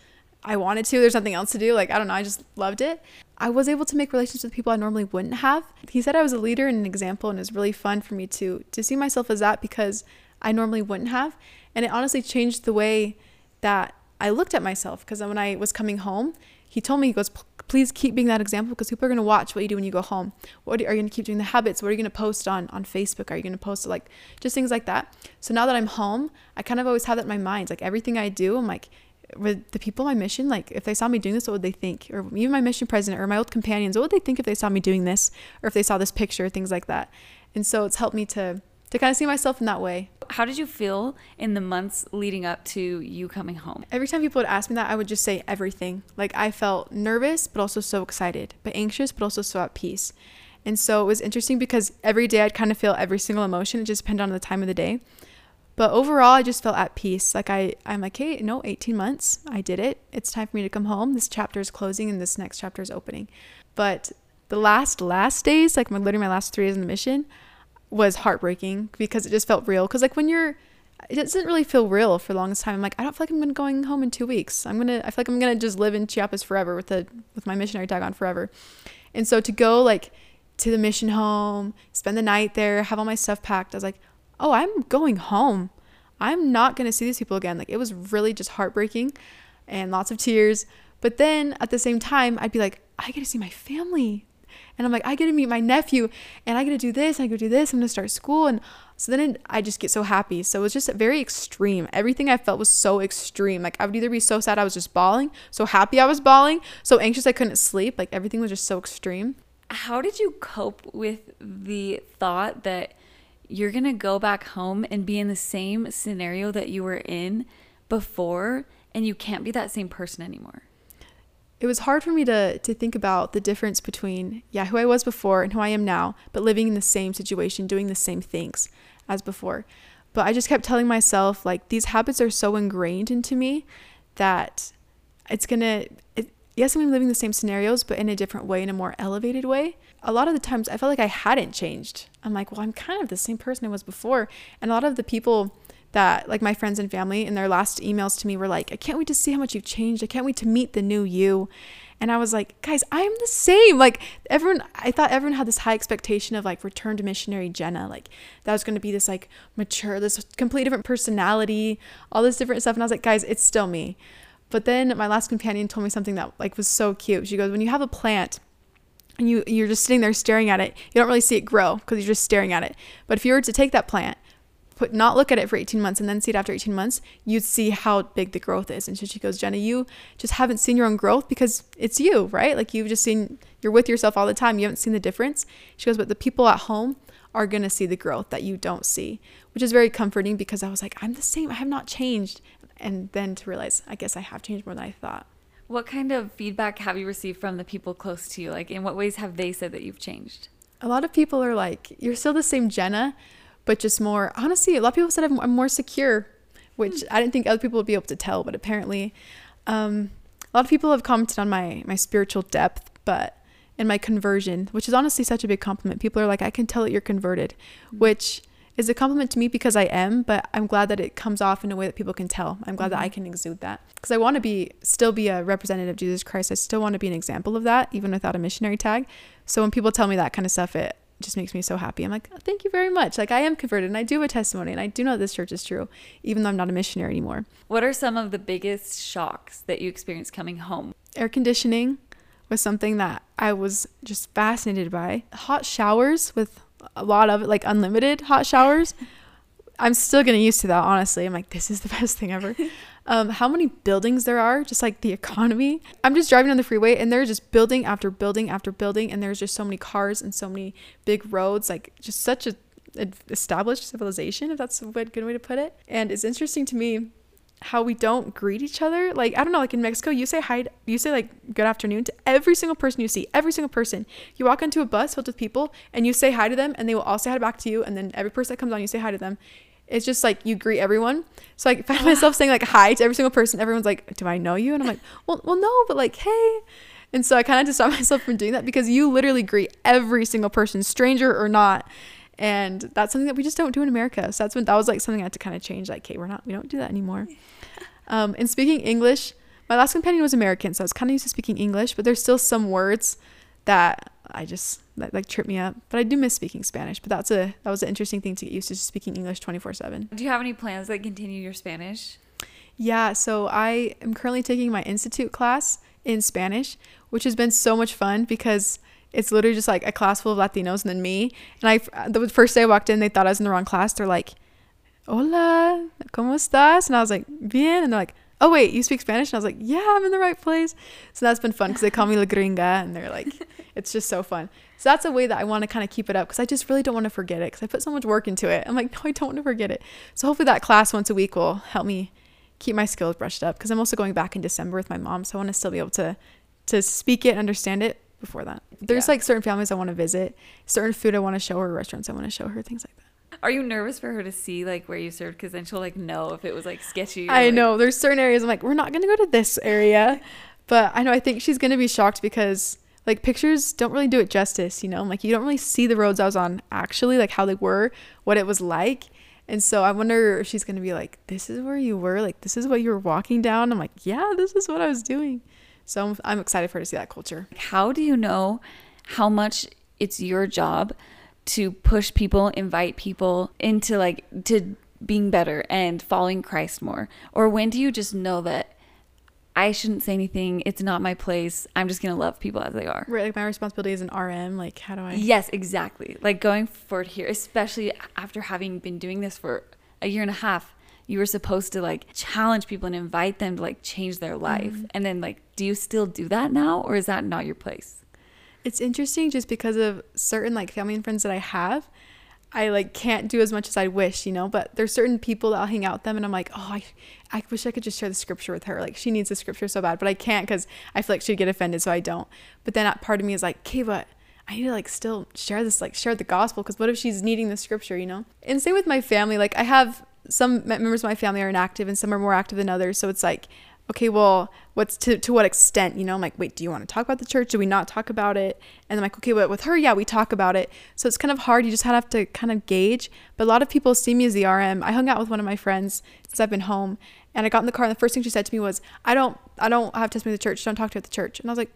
S2: I wanted to. There's nothing else to do. Like, I don't know. I just loved it. I was able to make relations with people I normally wouldn't have. He said I was a leader and an example, and it was really fun for me to to see myself as that because I normally wouldn't have. And it honestly changed the way that I looked at myself because when I was coming home, he told me, he goes, please keep being that example because people are going to watch what you do when you go home. What are you going to keep doing the habits? What are you going to post on, on Facebook? Are you going to post like just things like that? So now that I'm home, I kind of always have that in my mind. Like everything I do, I'm like, with the people my mission, like if they saw me doing this, what would they think? Or even my mission president or my old companions, what would they think if they saw me doing this or if they saw this picture, things like that. And so it's helped me to to kind of see myself in that way.
S1: How did you feel in the months leading up to you coming home?
S2: Every time people would ask me that, I would just say everything. Like I felt nervous, but also so excited, but anxious, but also so at peace. And so it was interesting because every day I'd kind of feel every single emotion. It just depended on the time of the day. But overall, I just felt at peace. Like I, I'm like, hey, no, 18 months, I did it. It's time for me to come home. This chapter is closing and this next chapter is opening. But the last, last days, like my literally my last three days in the mission, was heartbreaking because it just felt real. Because like when you're, it doesn't really feel real for the longest time. I'm like, I don't feel like I'm gonna going home in two weeks. I'm gonna, I feel like I'm gonna just live in Chiapas forever with the with my missionary tag on forever. And so to go like to the mission home, spend the night there, have all my stuff packed, I was like, oh, I'm going home. I'm not gonna see these people again. Like it was really just heartbreaking, and lots of tears. But then at the same time, I'd be like, I get to see my family and I'm like, I get to meet my nephew and I get to do this, I to do this, I'm gonna start school. And so then it, I just get so happy. So it was just very extreme. Everything I felt was so extreme. Like I would either be so sad I was just bawling, so happy I was bawling, so anxious I couldn't sleep. Like everything was just so extreme.
S1: How did you cope with the thought that you're gonna go back home and be in the same scenario that you were in before and you can't be that same person anymore?
S2: It was hard for me to to think about the difference between yeah who I was before and who I am now, but living in the same situation, doing the same things as before. But I just kept telling myself like these habits are so ingrained into me that it's gonna. It, yes, I'm living the same scenarios, but in a different way, in a more elevated way. A lot of the times, I felt like I hadn't changed. I'm like, well, I'm kind of the same person I was before, and a lot of the people that like my friends and family in their last emails to me were like, I can't wait to see how much you've changed. I can't wait to meet the new you. And I was like, guys, I am the same. Like everyone, I thought everyone had this high expectation of like return to missionary Jenna. Like that was going to be this like mature, this complete different personality, all this different stuff. And I was like, guys, it's still me. But then my last companion told me something that like was so cute. She goes, when you have a plant and you you're just sitting there staring at it, you don't really see it grow because you're just staring at it. But if you were to take that plant put not look at it for 18 months and then see it after 18 months, you'd see how big the growth is. And so she goes, Jenna, you just haven't seen your own growth because it's you, right? Like you've just seen you're with yourself all the time. You haven't seen the difference. She goes, but the people at home are going to see the growth that you don't see, which is very comforting because I was like, I'm the same. I have not changed. And then to realize, I guess I have changed more than I thought.
S1: What kind of feedback have you received from the people close to you? Like, in what ways have they said that you've changed?
S2: A lot of people are like, you're still the same Jenna, but just more honestly a lot of people said i'm, I'm more secure which mm. i didn't think other people would be able to tell but apparently um, a lot of people have commented on my my spiritual depth but and my conversion, which is honestly such a big compliment. People are like, I can tell that you're converted, mm-hmm. which is a compliment to me because I am, but I'm glad that it comes off in a way that people can tell. I'm glad mm-hmm. that I mm-hmm. can exude that because I want to be still be a representative of Jesus Christ. I still want to be an example of that, even without a missionary tag. So when people tell me that kind of stuff, it just makes me so happy. I'm like, oh, thank you very much. Like I am converted and I do have a testimony and I do know this church is true, even though I'm not a missionary anymore.
S1: What are some of the biggest shocks that you experienced coming home?
S2: Air conditioning was something that I was just fascinated by. Hot showers with a lot of it, like unlimited hot showers. I'm still getting used to that, honestly. I'm like, this is the (laughs) best thing ever. (laughs) um, how many buildings there are, just like the economy. I'm just driving on the freeway and there's just building after building after building, and there's just so many cars and so many big roads, like just such a established civilization, if that's a good way to put it. And it's interesting to me how we don't greet each other. Like, I don't know, like in Mexico, you say hi, you say like good afternoon to every single person you see, every single person. You walk into a bus filled with people and you say hi to them and they will all say hi back to you. And then every person that comes on, you say hi to them. It's just like you greet everyone. So I find (laughs) myself saying like hi to every single person. Everyone's like, do I know you? And I'm like, well, well, no, but like, hey. And so I kind of just stop (laughs) myself from doing that because you literally greet every single person, stranger or not and that's something that we just don't do in America. So that's when that was like something I had to kind of change. Like, okay, we're not, we don't do that anymore. (laughs) Um, and speaking English, my last companion was American, so I was kind of used to speaking English, but there's still some words that I just that like trip me up. But I do miss speaking Spanish. But that's a that was an interesting thing to get used to just speaking English 24 seven.
S1: Do you have any plans that continue your Spanish?
S2: Yeah, so I am currently taking my institute class in Spanish, which has been so much fun because it's literally just like a class full of Latinos and then me. And I, the first day I walked in, they thought I was in the wrong class. They're like, "Hola, cómo estás?" And I was like, "Bien." And they're like, "Oh wait, you speak Spanish?" And I was like, "Yeah, I'm in the right place." So that's been fun because they call me La Gringa, and they're like, (laughs) it's just so fun. So that's a way that I want to kind of keep it up because I just really don't want to forget it because I put so much work into it. I'm like, no, I don't want to forget it. So hopefully that class once a week will help me keep my skills brushed up because I'm also going back in December with my mom, so I want to still be able to to speak it, and understand it before that. There's yeah. like certain families I want to visit, certain food I want to show her, restaurants I want to show her, things like that.
S1: Are you nervous for her to see like where you served? Because then she'll like know if it was like sketchy.
S2: I
S1: like...
S2: know there's certain areas I'm like we're not gonna go to this area, (laughs) but I know I think she's gonna be shocked because like pictures don't really do it justice. You know, like you don't really see the roads I was on actually, like how they were, what it was like. And so I wonder if she's gonna be like, "This is where you were. Like this is what you were walking down." I'm like, "Yeah, this is what I was doing." So I'm, I'm excited for her to see that culture.
S1: How do you know how much it's your job to push people, invite people into like to being better and following Christ more? Or when do you just know that I shouldn't say anything. It's not my place. I'm just gonna love people as they are.
S2: Right, like my responsibility as an RM. Like, how do I?
S1: Yes, exactly. Like going forward here, especially after having been doing this for a year and a half you were supposed to like challenge people and invite them to like change their life. Mm-hmm. And then like do you still do that now or is that not your place?
S2: It's interesting just because of certain like family and friends that I have. I like can't do as much as I wish, you know, but there's certain people that I'll hang out with them and I'm like, oh, I, I wish I could just share the scripture with her. Like she needs the scripture so bad, but I can't because I feel like she'd get offended, so I don't. But then that part of me is like, okay, but I need to like still share this, like share the gospel because what if she's needing the scripture, you know? And same with my family. Like I have some members of my family are inactive and some are more active than others. So it's like, okay, well, what's to, to what extent? You know, I'm like, wait, do you want to talk about the church? Do we not talk about it? And I'm like, okay, but with her, yeah, we talk about it. So it's kind of hard. You just have to kind of gauge. But a lot of people see me as the RM. I hung out with one of my friends since I've been home and I got in the car and the first thing she said to me was, I don't, I don't have testimony at the church. Don't talk to her at the church. And I was like,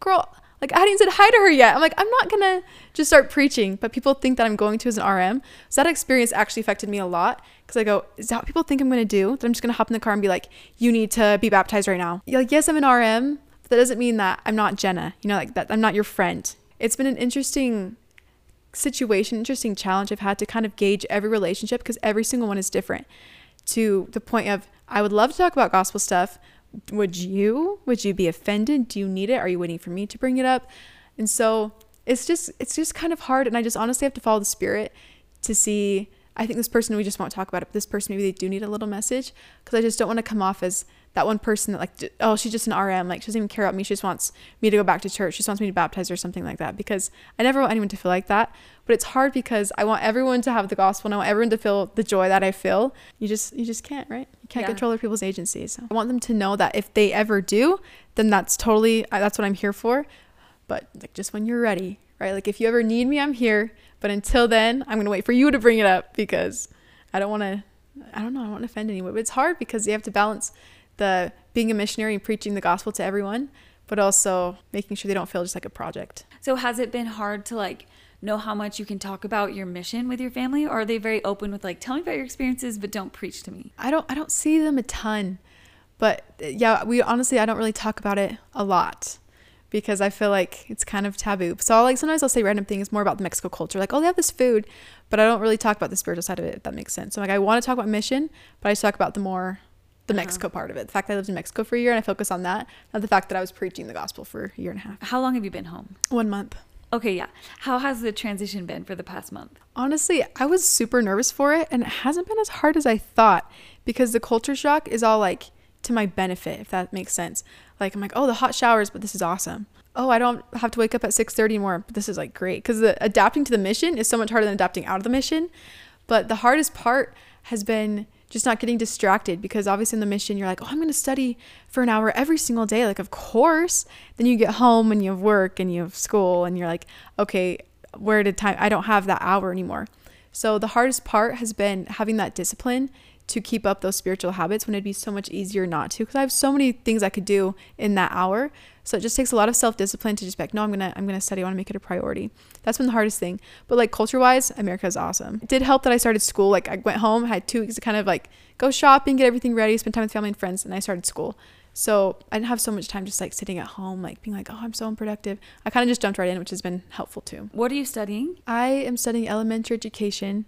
S2: girl, like I hadn't said hi to her yet. I'm like, I'm not gonna just start preaching, but people think that I'm going to as an RM. So that experience actually affected me a lot because I go, is that what people think I'm gonna do? That I'm just gonna hop in the car and be like, you need to be baptized right now. You're like, yes, I'm an RM, but that doesn't mean that I'm not Jenna. You know, like that I'm not your friend. It's been an interesting situation, interesting challenge I've had to kind of gauge every relationship because every single one is different. To the point of I would love to talk about gospel stuff, would you would you be offended? Do you need it? Are you waiting for me to bring it up? And so it's just it's just kind of hard and i just honestly have to follow the spirit to see i think this person we just won't talk about it but this person maybe they do need a little message because i just don't want to come off as that one person that like oh she's just an RM like she doesn't even care about me she just wants me to go back to church she just wants me to baptize or something like that because I never want anyone to feel like that but it's hard because I want everyone to have the gospel and I want everyone to feel the joy that I feel you just you just can't right you can't yeah. control other people's agencies so I want them to know that if they ever do then that's totally uh, that's what I'm here for but like just when you're ready, right? Like if you ever need me, I'm here. But until then, I'm gonna wait for you to bring it up because I don't want to. I don't know. I don't want to offend anyone, but it's hard because you have to balance the being a missionary and preaching the gospel to everyone, but also making sure they don't feel just like a project.
S1: So has it been hard to like know how much you can talk about your mission with your family, or are they very open with like tell me about your experiences, but don't preach to me?
S2: I don't. I don't see them a ton, but uh, yeah, we honestly I don't really talk about it a lot because I feel like it's kind of taboo. So I'll like sometimes I'll say random things more about the Mexico culture, like oh they have this food, but I don't really talk about the spiritual side of it. If that makes sense. So like I want to talk about mission, but I just talk about the more the uh-huh. Mexico part of it. The fact that I lived in Mexico for a year and I focus on that, not the fact that I was preaching the gospel for a year and a half.
S1: How long have you been home?
S2: One month.
S1: Okay, yeah. How has the transition been for the past month?
S2: Honestly, I was super nervous for it and it hasn't been as hard as I thought because the culture shock is all like to my benefit, if that makes sense. Like I'm like, oh, the hot showers, but this is awesome. Oh, I don't have to wake up at 6:30 more, but this is like great because the adapting to the mission is so much harder than adapting out of the mission. But the hardest part has been just not getting distracted because obviously in the mission you're like, oh, I'm going to study for an hour every single day. Like, of course. Then you get home and you have work and you have school and you're like, okay, where did time? I don't have that hour anymore. So the hardest part has been having that discipline to keep up those spiritual habits when it'd be so much easier not to because I have so many things I could do in that hour. So it just takes a lot of self-discipline to just be like, no, I'm gonna I'm gonna study. I want to make it a priority. That's been the hardest thing. But like culture-wise, America is awesome. It did help that I started school. Like I went home, had two weeks to kind of like go shopping, get everything ready, spend time with family and friends, and I started school. So I didn't have so much time just like sitting at home, like being like, oh, I'm so unproductive. I kind of just jumped right in, which has been helpful too.
S1: What are you studying?
S2: I am studying elementary education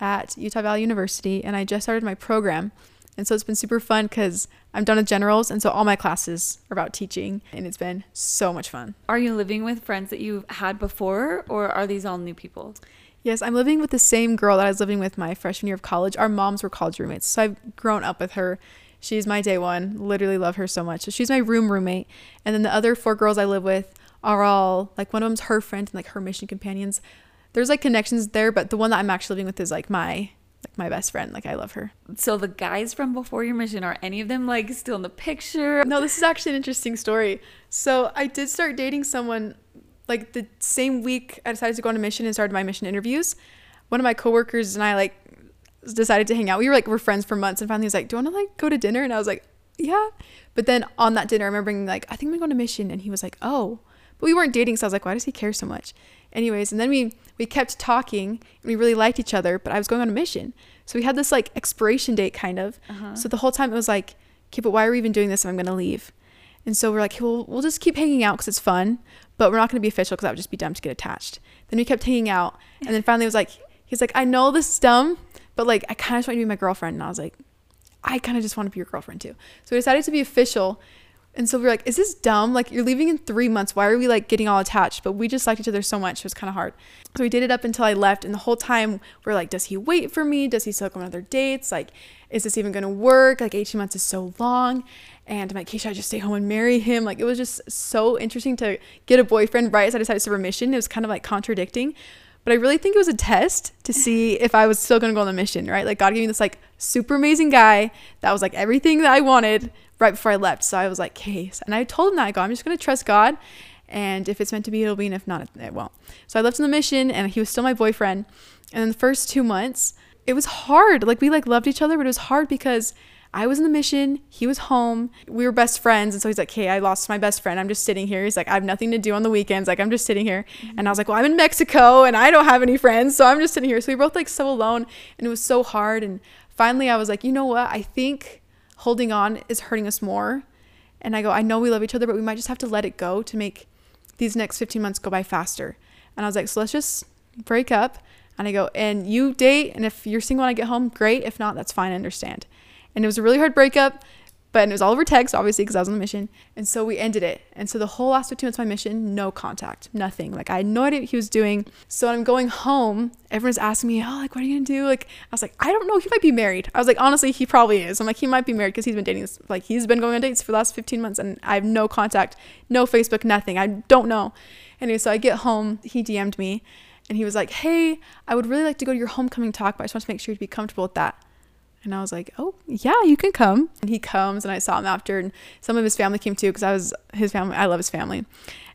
S2: at Utah Valley University, and I just started my program. And so it's been super fun because I'm done with generals, and so all my classes are about teaching, and it's been so much fun.
S1: Are you living with friends that you've had before, or are these all new people?
S2: Yes, I'm living with the same girl that I was living with my freshman year of college. Our moms were college roommates, so I've grown up with her. She's my day one. Literally love her so much. So she's my room roommate, and then the other four girls I live with are all like one of them's her friend and like her mission companions there's like connections there, but the one that I'm actually living with is like my like my best friend. Like I love her.
S1: So the guys from before your mission are any of them like still in the picture?
S2: No, this is actually an interesting story. So I did start dating someone like the same week I decided to go on a mission and started my mission interviews. One of my coworkers and I like decided to hang out. We were like we're friends for months and finally he's like, "Do you want to like go to dinner?" And I was like, "Yeah." But then on that dinner, I remember being like, "I think I'm going to go on a mission," and he was like, "Oh." But we weren't dating, so I was like, "Why does he care so much?" Anyways, and then we we kept talking and we really liked each other, but I was going on a mission. So we had this like expiration date kind of. Uh-huh. So the whole time it was like, okay, but why are we even doing this if I'm going to leave? And so we're like, hey, well, we'll just keep hanging out because it's fun, but we're not going to be official because that would just be dumb to get attached. Then we kept hanging out. And then finally it was like, he's like, I know this is dumb, but like, I kind of just want you to be my girlfriend. And I was like, I kind of just want to be your girlfriend too. So we decided to be official. And so we are like, is this dumb? Like, you're leaving in three months. Why are we like getting all attached? But we just liked each other so much. It was kind of hard. So we dated up until I left. And the whole time we are like, does he wait for me? Does he still go on other dates? Like, is this even going to work? Like, 18 months is so long. And I'm like, Keisha, I just stay home and marry him. Like, it was just so interesting to get a boyfriend right as I decided to serve a mission. It was kind of like contradicting. But I really think it was a test to see if I was still going to go on the mission, right? Like, God gave me this like super amazing guy that was like everything that I wanted right before I left. So I was like, case. And I told him that I go, I'm just going to trust God. And if it's meant to be, it'll be. And if not, it won't. So I left on the mission and he was still my boyfriend. And then the first two months, it was hard. Like we like loved each other, but it was hard because I was in the mission, he was home, we were best friends, and so he's like, "Hey, I lost my best friend. I'm just sitting here." He's like, "I have nothing to do on the weekends. Like I'm just sitting here." Mm-hmm. And I was like, "Well, I'm in Mexico and I don't have any friends, so I'm just sitting here." So we were both like so alone, and it was so hard. And finally, I was like, "You know what? I think holding on is hurting us more. And I go, I know we love each other, but we might just have to let it go to make these next 15 months go by faster. And I was like, so let's just break up. And I go, and you date, and if you're single when I get home, great. If not, that's fine. I understand. And it was a really hard breakup but it was all over text, obviously, because I was on the mission. And so we ended it. And so the whole last 15 months of my mission, no contact, nothing. Like I had no idea what he was doing. So I'm going home. Everyone's asking me, oh, like, what are you gonna do? Like, I was like, I don't know. He might be married. I was like, honestly, he probably is. I'm like, he might be married because he's been dating this, like, he's been going on dates for the last 15 months and I have no contact, no Facebook, nothing. I don't know. Anyway, so I get home. He DM'd me and he was like, hey, I would really like to go to your homecoming talk, but I just want to make sure you'd be comfortable with that. And I was like, oh, yeah, you can come. And he comes, and I saw him after, and some of his family came too, because I was his family. I love his family.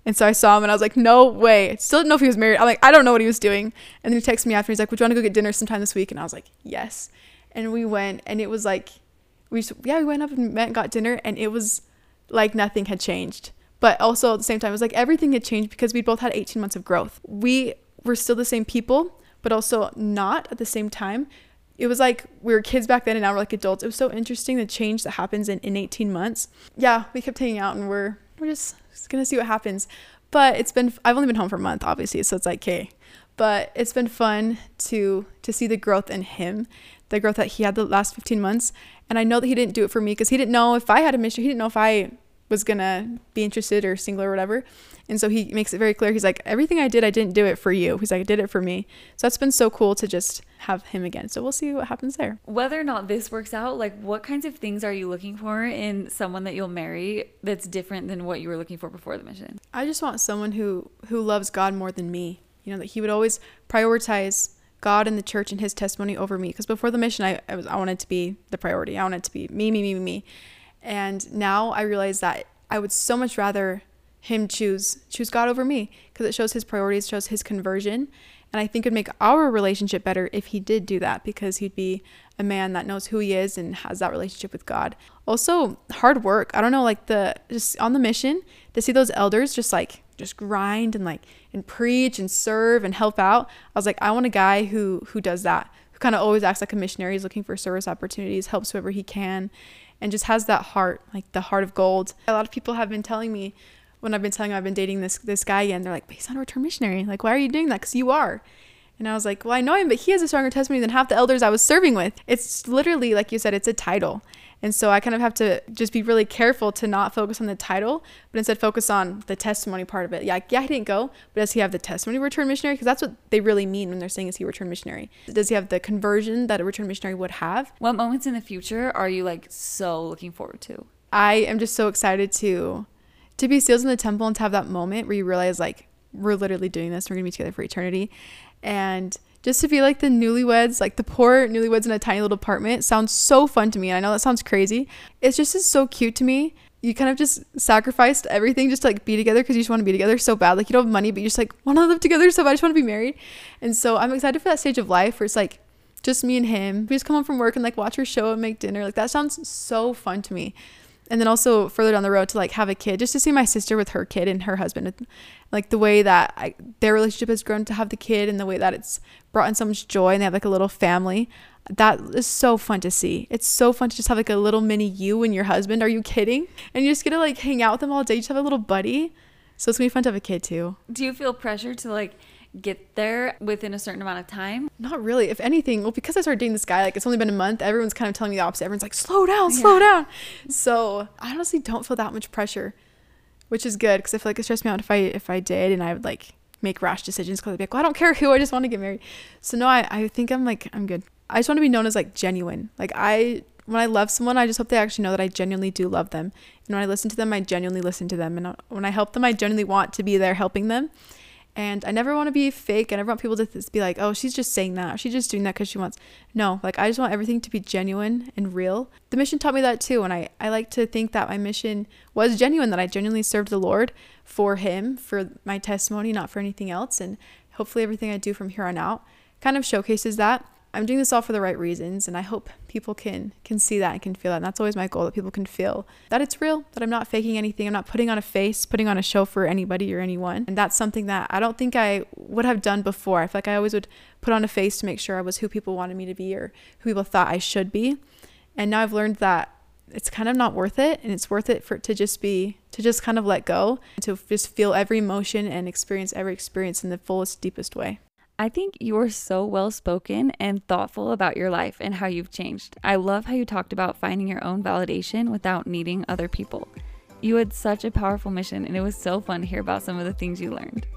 S2: And so I saw him and I was like, no way. Still didn't know if he was married. I'm like, I don't know what he was doing. And then he texted me after. He's like, would you want to go get dinner sometime this week? And I was like, yes. And we went and it was like, we just, yeah, we went up and met and got dinner and it was like nothing had changed. But also at the same time, it was like everything had changed because we both had 18 months of growth. We were still the same people, but also not at the same time. It was like we were kids back then and now we're like adults. It was so interesting the change that happens in, in 18 months. Yeah, we kept hanging out and we're we're just, just gonna see what happens. But it's been I've only been home for a month, obviously, so it's like okay. But it's been fun to to see the growth in him, the growth that he had the last 15 months. And I know that he didn't do it for me because he didn't know if I had a mission. He didn't know if I was gonna be interested or single or whatever. And so he makes it very clear. He's like, everything I did, I didn't do it for you. He's like, I did it for me. So that's been so cool to just have him again. So we'll see what happens there.
S1: Whether or not this works out, like what kinds of things are you looking for in someone that you'll marry that's different than what you were looking for before the mission?
S2: I just want someone who who loves God more than me. You know, that he would always prioritize God and the church and his testimony over me. Because before the mission, I, I was I wanted to be the priority. I wanted to be me, me, me, me, me. And now I realize that I would so much rather him choose choose God over me because it shows his priorities, shows his conversion. And I think it'd make our relationship better if he did do that because he'd be a man that knows who he is and has that relationship with God. Also, hard work. I don't know, like the just on the mission to see those elders just like just grind and like and preach and serve and help out. I was like, I want a guy who who does that, who kind of always acts like a missionary, is looking for service opportunities, helps whoever he can, and just has that heart, like the heart of gold. A lot of people have been telling me when I've been telling them I've been dating this this guy again, they're like, but he's not a return missionary. Like, why are you doing that? Because you are. And I was like, well, I know him, but he has a stronger testimony than half the elders I was serving with. It's literally, like you said, it's a title. And so I kind of have to just be really careful to not focus on the title, but instead focus on the testimony part of it. Yeah, yeah, he didn't go, but does he have the testimony of return missionary? Because that's what they really mean when they're saying is he return missionary. Does he have the conversion that a return missionary would have?
S1: What moments in the future are you like so looking forward to?
S2: I am just so excited to to be seals in the temple and to have that moment where you realize like we're literally doing this. We're gonna be together for eternity, and just to be like the newlyweds, like the poor newlyweds in a tiny little apartment sounds so fun to me. And I know that sounds crazy. It's just is so cute to me. You kind of just sacrificed everything just to like be together because you just want to be together so bad. Like you don't have money, but you just like want to live together so bad. I just want to be married. And so I'm excited for that stage of life where it's like just me and him. We just come home from work and like watch our show and make dinner. Like that sounds so fun to me and then also further down the road to like have a kid just to see my sister with her kid and her husband like the way that I, their relationship has grown to have the kid and the way that it's brought in so much joy and they have like a little family. That is so fun to see. It's so fun to just have like a little mini you and your husband. Are you kidding? And you just get to like hang out with them all day you just have a little buddy. So it's gonna be fun to have a kid too.
S1: Do you feel pressure to like get there within a certain amount of time?
S2: Not really. If anything, well, because I started dating this guy, like it's only been a month, everyone's kind of telling me the opposite. Everyone's like, slow down, slow yeah. down. So I honestly don't feel that much pressure, which is good because I feel like it stressed me out if I if I did and I would like make rash decisions because I'd be like, well, I don't care who, I just want to get married. So no, I, I think I'm like I'm good. I just want to be known as like genuine. Like I when I love someone, I just hope they actually know that I genuinely do love them. And when I listen to them, I genuinely listen to them. And uh, when I help them, I genuinely want to be there helping them. And I never want to be fake. And I want people to th- be like, oh, she's just saying that. She's just doing that because she wants. No, like I just want everything to be genuine and real. The mission taught me that too. And I, I like to think that my mission was genuine, that I genuinely served the Lord for Him, for my testimony, not for anything else. And hopefully everything I do from here on out kind of showcases that. I'm doing this all for the right reasons and I hope people can can see that and can feel that. And that's always my goal that people can feel that it's real, that I'm not faking anything. I'm not putting on a face, putting on a show for anybody or anyone. And that's something that I don't think I would have done before. I feel like I always would put on a face to make sure I was who people wanted me to be or who people thought I should be. And now I've learned that it's kind of not worth it and it's worth it for it to just be to just kind of let go to just feel every emotion and experience every experience in the fullest deepest way
S1: I think you're so well spoken and thoughtful about your life and how you've changed. I love how you talked about finding your own validation without needing other people. You had such a powerful mission, and it was so fun to hear about some of the things you learned.